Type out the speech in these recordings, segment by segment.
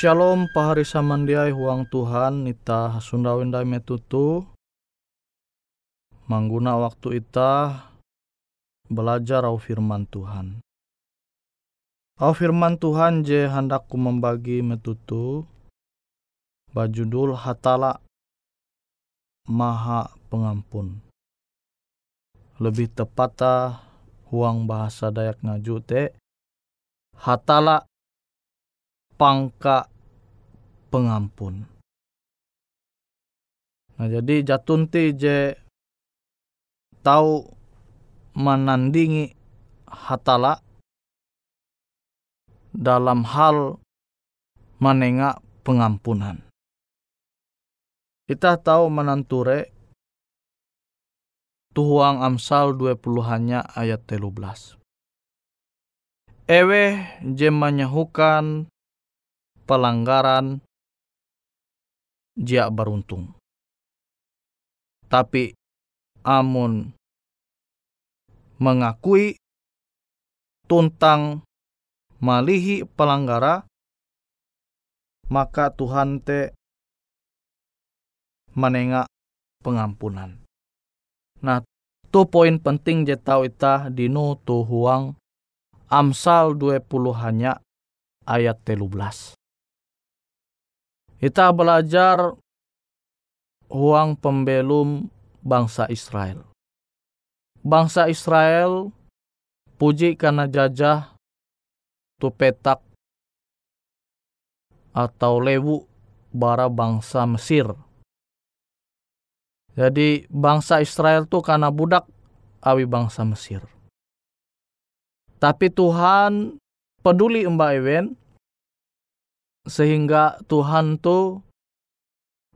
Shalom pahari samandiai huang Tuhan ita Sunda wendai metutu mangguna waktu ita belajar au firman Tuhan. Au firman Tuhan je hendakku membagi metutu bajudul hatala maha pengampun. Lebih tepatnya huang bahasa Dayak ngaju te hatala pangka pengampun. Nah jadi jatunti je tahu menandingi hatala dalam hal menengak pengampunan. Kita tahu menanture tuhuang Amsal 20 hanya ayat 13. Ewe je menyahukan pelanggaran jia beruntung. Tapi amun mengakui tuntang malihi pelanggara maka Tuhan te menengak pengampunan. Nah, tu poin penting je tau ita dino tu huang Amsal 20 hanya ayat 13. Kita belajar uang pembelum bangsa Israel. Bangsa Israel puji karena jajah tu petak atau lewu bara bangsa Mesir. Jadi bangsa Israel tu karena budak awi bangsa Mesir. Tapi Tuhan peduli Mbak Ewen sehingga Tuhan tu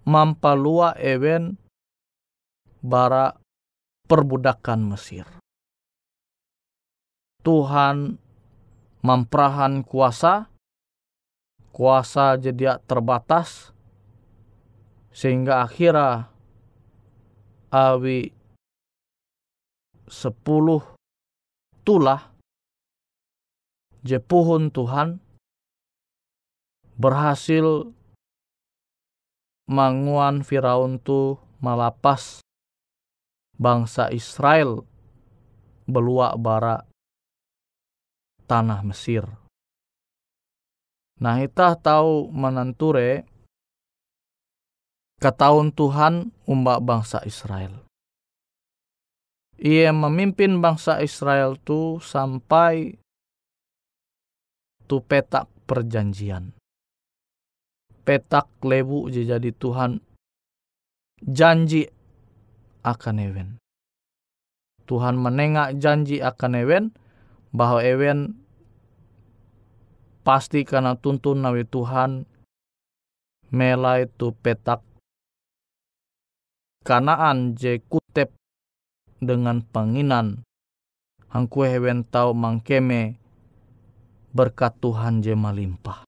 mampalua ewen bara perbudakan Mesir. Tuhan memperahan kuasa, kuasa jadi terbatas, sehingga akhirnya awi sepuluh tulah jepuhun Tuhan berhasil manguan Firaun tu malapas bangsa Israel beluak bara tanah Mesir. Nah kita tahu menenture ketahun Tuhan umbak bangsa Israel. Ia memimpin bangsa Israel tu sampai tu petak perjanjian petak lebu jadi Tuhan janji akan ewen. Tuhan menengak janji akan ewen bahwa ewen pasti karena tuntun nawi Tuhan melai tu petak kanaan je kutep dengan penginan hangku hewen tau mangkeme berkat Tuhan je malimpah.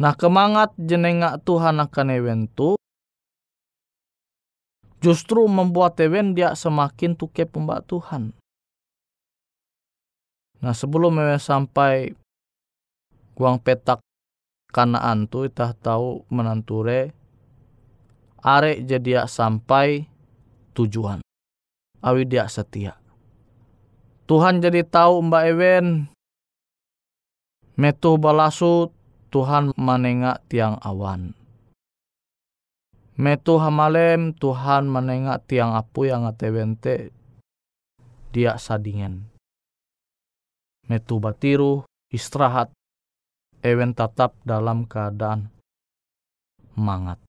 Nah kemangat jenenga Tuhan akan ewen tu justru membuat ewen dia semakin tuke pembak Tuhan. Nah sebelum ewen sampai guang petak kanaan tu itah tahu menanture are jadi sampai tujuan. Awi dia setia. Tuhan jadi tahu Mbak Ewen metu balasut Tuhan menengak tiang awan. Metu hamalem Tuhan menengak tiang apu yang atewente dia sadingen. Metu batiru istirahat ewen tetap dalam keadaan mangat.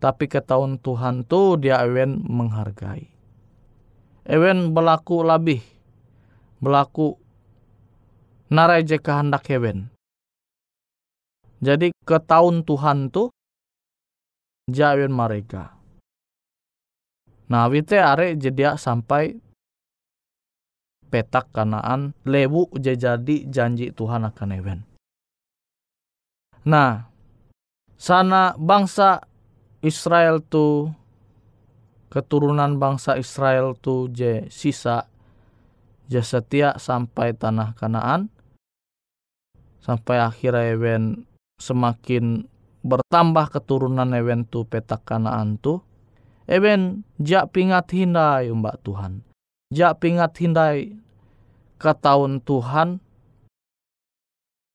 Tapi ketahuan Tuhan tu dia ewen menghargai. Ewen berlaku lebih, berlaku narai je kehendak ewen jadi ke tahun Tuhan tu jawin mereka. Nah, wite are jadi sampai petak kanaan lewu jadi janji Tuhan akan ewen. Nah, sana bangsa Israel tu keturunan bangsa Israel tu je sisa je setia sampai tanah Kanaan sampai akhirnya ewen semakin bertambah keturunan ewen tu petak kanaan tu ewen jak pingat hindai mbak Tuhan. Jak pingat hindai ke tahun Tuhan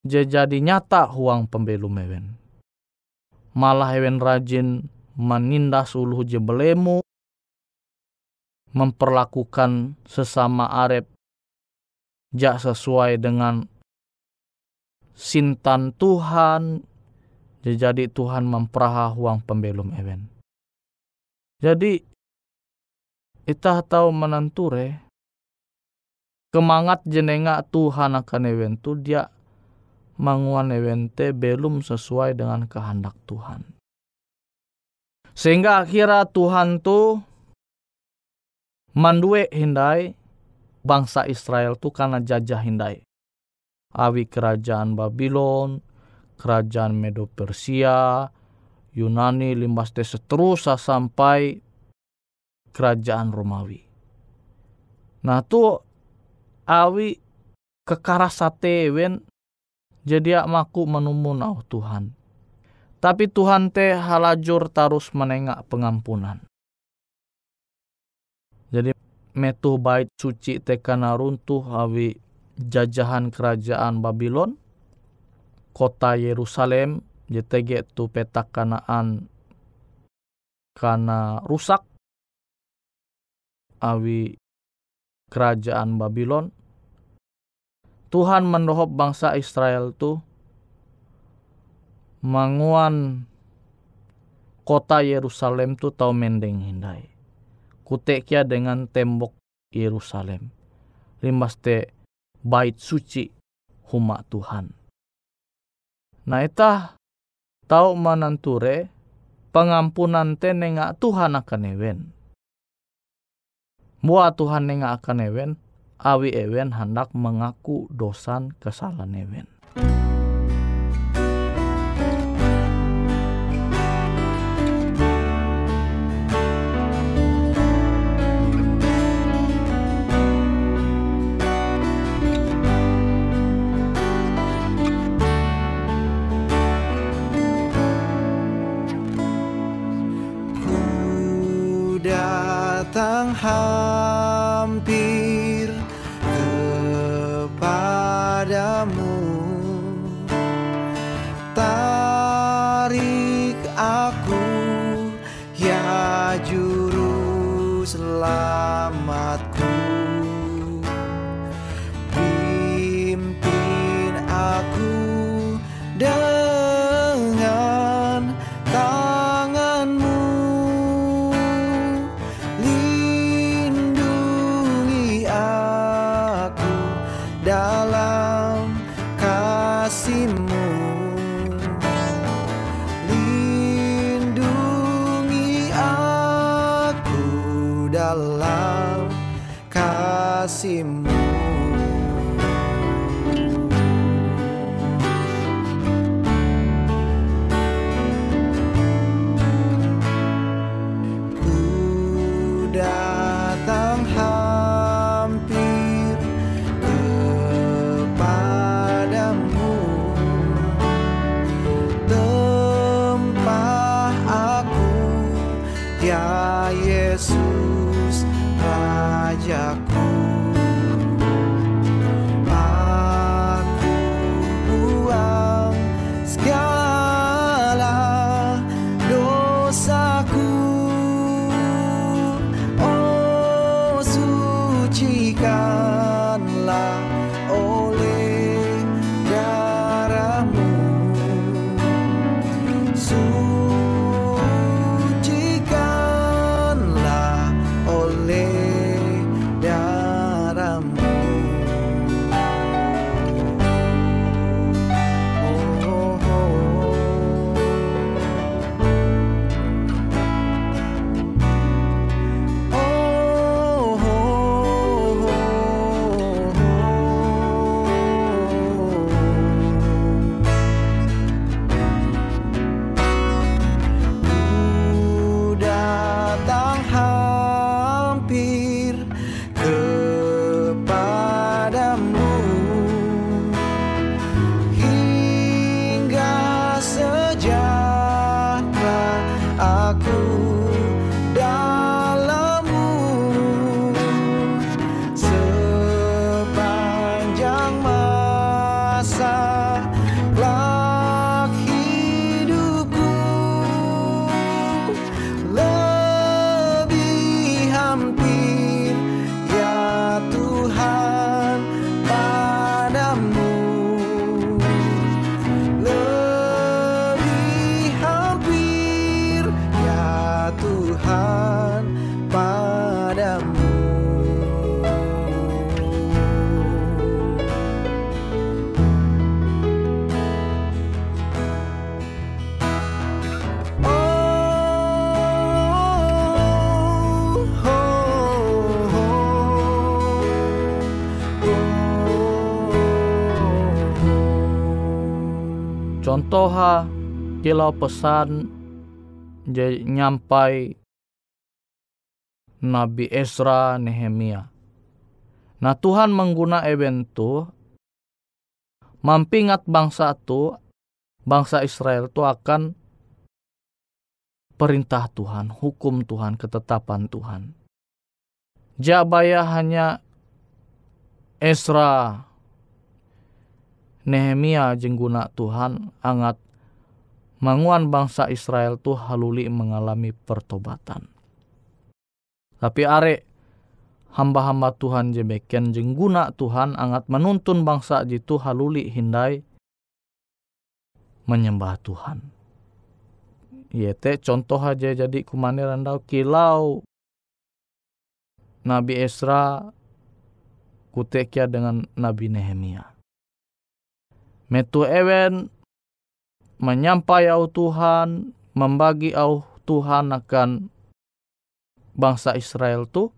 jadi nyata huang pembelum ewen. Malah ewen rajin menindas uluh jebelemu memperlakukan sesama arep jak sesuai dengan sintan Tuhan jadi Tuhan memperaha huang pembelum ewen jadi kita tahu menenture kemangat jenenga Tuhan akan ewen tu dia manguan ewen te belum sesuai dengan kehendak Tuhan sehingga akhirnya Tuhan tu mandue hindai bangsa Israel tu karena jajah hindai. Awi kerajaan Babylon, kerajaan Medo Persia, Yunani limbas te seterusnya sampai kerajaan Romawi. Nah tu awi kekarasate wen jadi maku menumun au Tuhan. Tapi Tuhan teh halajur terus menengak pengampunan. Jadi metu bait suci tekana runtuh awi jajahan kerajaan Babylon kota Yerusalem JTG tu petak kanaan karena rusak. Awi kerajaan Babylon Tuhan mendohop bangsa Israel tu manguan kota Yerusalem tu tau mendeng hindai. Kutekia dengan tembok Yerusalem. Limas te bait suci huma Tuhan. Nah itah tahu mananture pengampunan te nenga Tuhan akan ewen. Mua Tuhan nenga akan ewen, awi ewen hendak mengaku dosan kesalahan ewen. Ya Contoh ha kilau pesan nyampai Nabi Esra Nehemia. Nah Tuhan mengguna event itu mampingat bangsa itu, bangsa Israel itu akan perintah Tuhan, hukum Tuhan, ketetapan Tuhan. Jabaya hanya Esra Nehemia jengguna Tuhan angat manguan bangsa Israel tuh haluli mengalami pertobatan. Tapi are hamba-hamba Tuhan jebeken jengguna Tuhan angat menuntun bangsa jitu haluli hindai menyembah Tuhan. Yete contoh aja jadi kumane randau kilau Nabi Esra kutekia dengan Nabi Nehemia metu ewen menyampai au Tuhan, membagi au Tuhan akan bangsa Israel tu,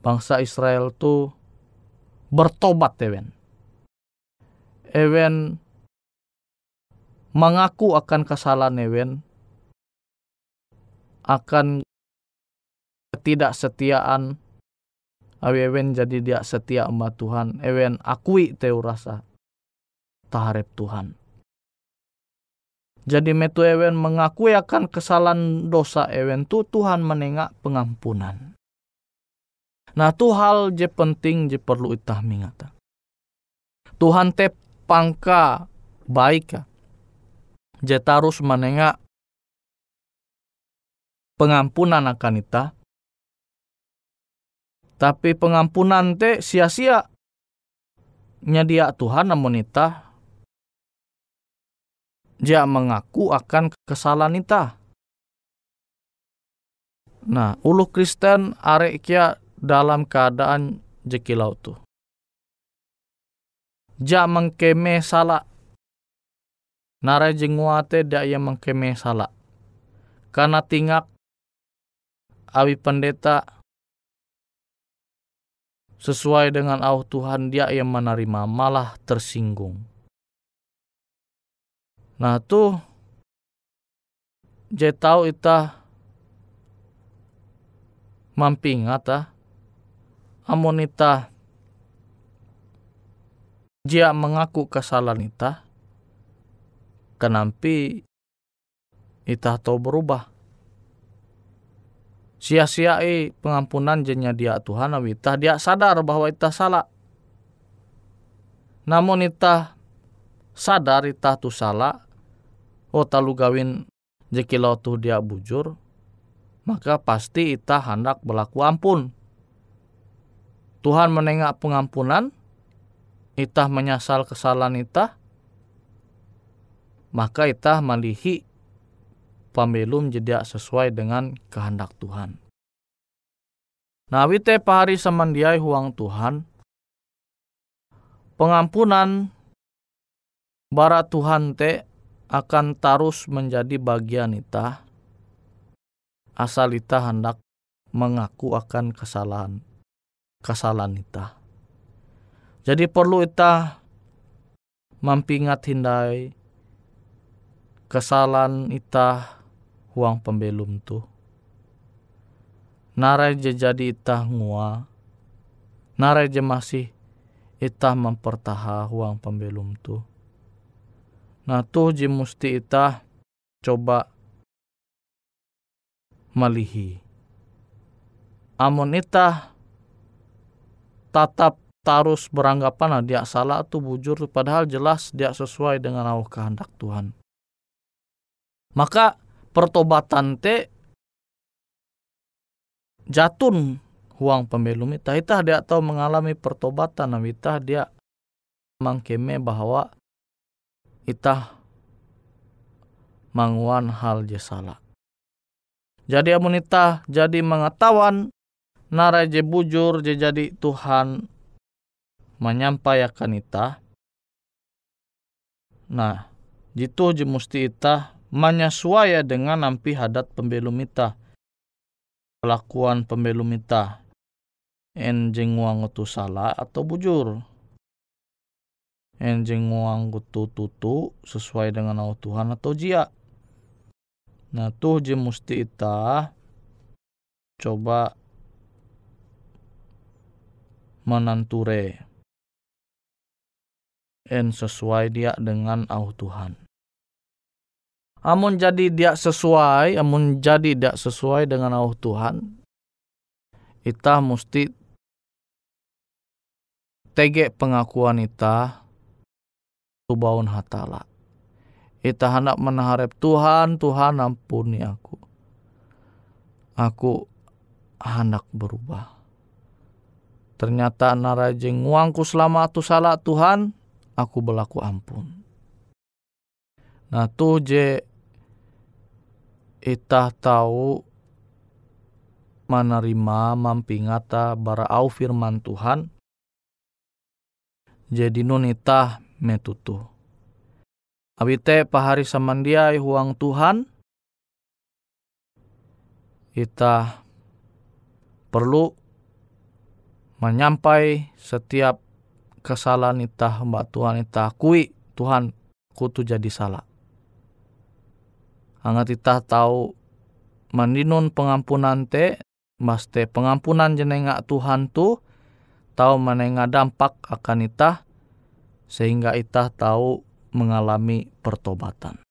bangsa Israel tu bertobat ewen. Ewen mengaku akan kesalahan ewen, akan ketidaksetiaan. Awewen jadi dia setia sama Tuhan. Ewen akui teu rasa taharep Tuhan. Jadi metu ewen mengakui akan kesalahan dosa ewen tu Tuhan menengak pengampunan. Nah tu hal je penting je perlu itah mingata. Tuhan te pangka baik je tarus menengak pengampunan akan ita. Tapi pengampunan te sia-sia nyadia Tuhan namun ita dia mengaku akan kesalahan ita. Nah, ulu Kristen arek kia dalam keadaan jekilau tu. Ja mengkeme salah. Nare jenguate dia yang mengkeme salah. Karena tingak awi pendeta sesuai dengan au Tuhan dia yang menerima malah tersinggung. Nah tuh je tahu ita mamping ata amun ita jia mengaku kesalahan ita kenampi ita tahu berubah. Sia-siai pengampunan jenya dia Tuhan ita dia sadar bahwa ita salah. Namun ita sadar ita tu salah oh talu gawin jekilau tuh dia bujur, maka pasti ita hendak berlaku ampun. Tuhan menengak pengampunan, itah menyesal kesalahan itah, maka itah malihi pembelum jeda sesuai dengan kehendak Tuhan. Nah, wite pahari samandiai huang Tuhan, pengampunan bara Tuhan te akan terus menjadi bagian ita asal ita hendak mengaku akan kesalahan kesalahan ita. Jadi perlu ita mampingat hindai kesalahan ita huang pembelum tu. Narai je jadi ita ngua. Narai je masih ita mempertaha huang pembelum tu Tuh ji musti ita coba malihi. Amun ita tatap tarus beranggapan nah dia salah tuh bujur padahal jelas dia sesuai dengan Allah kehendak Tuhan. Maka pertobatan te jatun huang pembelum ita ita dia tahu mengalami pertobatan nah ita dia mangkeme bahwa itah manguan hal je salah. Jadi amun itah jadi mengetahuan narai je bujur je jadi Tuhan menyampaikan itah. Nah, jitu je musti itah menyesuaikan dengan nampi hadat pembelum itah. Pelakuan pembelum itah. enjing salah atau bujur. Enjing itu tutu sesuai dengan au Tuhan atau jia. Nah tuh je musti ita coba menanture en sesuai dia dengan au Tuhan. Amun jadi dia sesuai, amun jadi tidak sesuai dengan au Tuhan, kita mesti tege pengakuan ita tubaun hatala. Ita hendak menaharap Tuhan, Tuhan ampuni aku. Aku hendak berubah. Ternyata narajeng uangku selama tu salah Tuhan, aku berlaku ampun. Nah tu je itah tahu menerima mampingata bara au firman Tuhan jadi nun itah metutu. Abite pahari samandiai huang Tuhan kita perlu menyampai setiap kesalahan itah mbak Tuhan itah kui Tuhan kutu jadi salah. Angat kita tahu mandinun pengampunan te, maste pengampunan jenenga Tuhan tu, tahu menenga dampak akan ita, sehingga ita tahu mengalami pertobatan.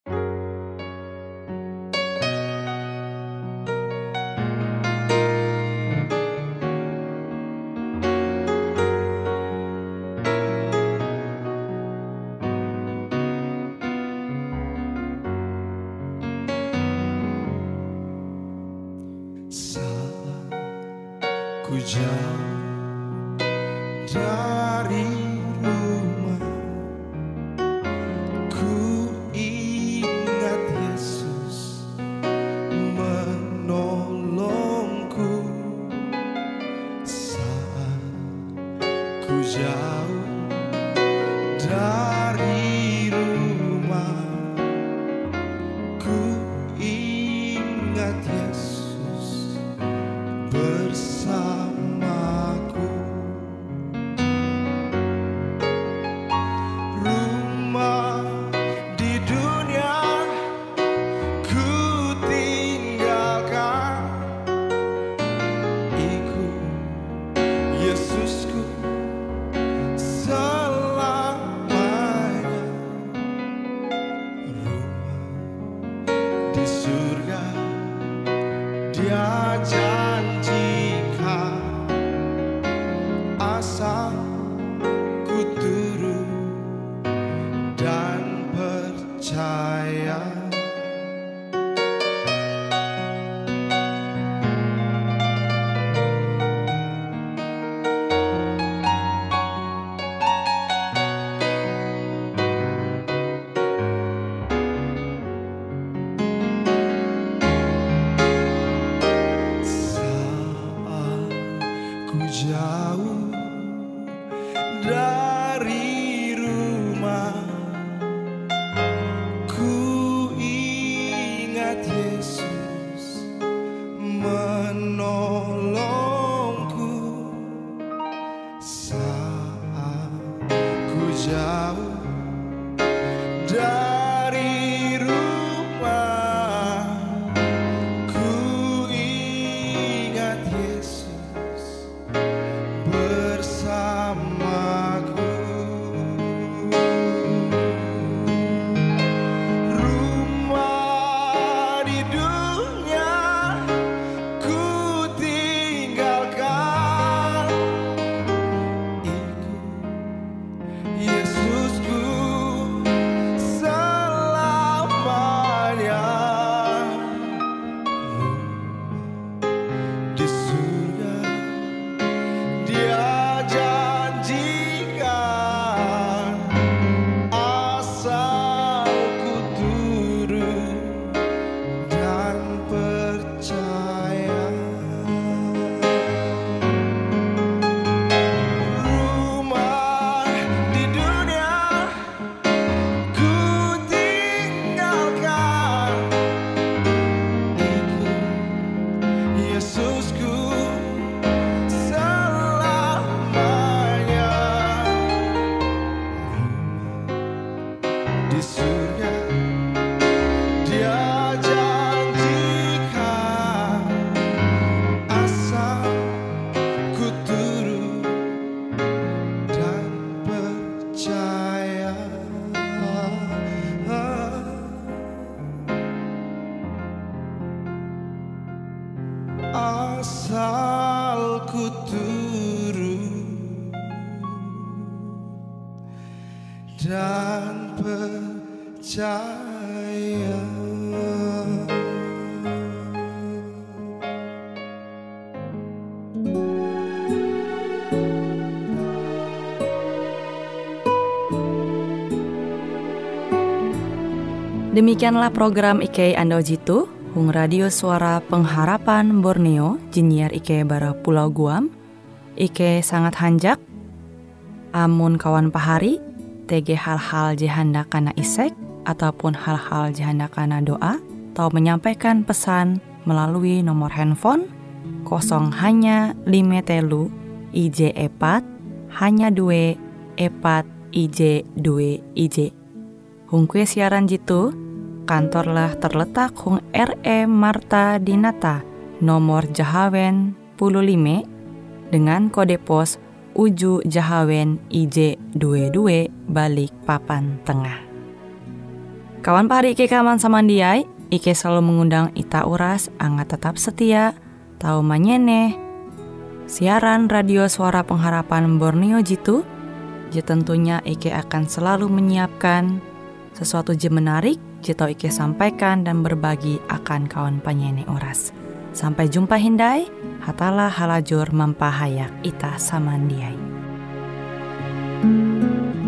know dan percaya. Demikianlah program IK Ando Jitu, Hung Radio Suara Pengharapan Borneo, Jinnyar IK Bara Pulau Guam, IK sangat hanjak, amun kawan pahari, TG hal-hal jihanda kana isek, ataupun hal-hal jihanda kana doa, atau menyampaikan pesan melalui nomor handphone kosong hanya lima telu IJ epat hanya dua epat IJ dua IJ. Hung kue siaran jitu, kantorlah terletak Hung RE Marta Dinata, nomor Jahawen 15 dengan kode pos Uju Jahawen IJ22 balik papan tengah. Kawan pahari Ike kaman samandiai, Ike selalu mengundang Ita Uras, angga tetap setia, tahu manyene, siaran radio suara pengharapan Borneo Jitu, je tentunya Ike akan selalu menyiapkan sesuatu je menarik Jito Ike sampaikan dan berbagi akan kawan penyanyi oras. Sampai jumpa Hindai, hatalah halajur mempahayak ita samandiai. thank you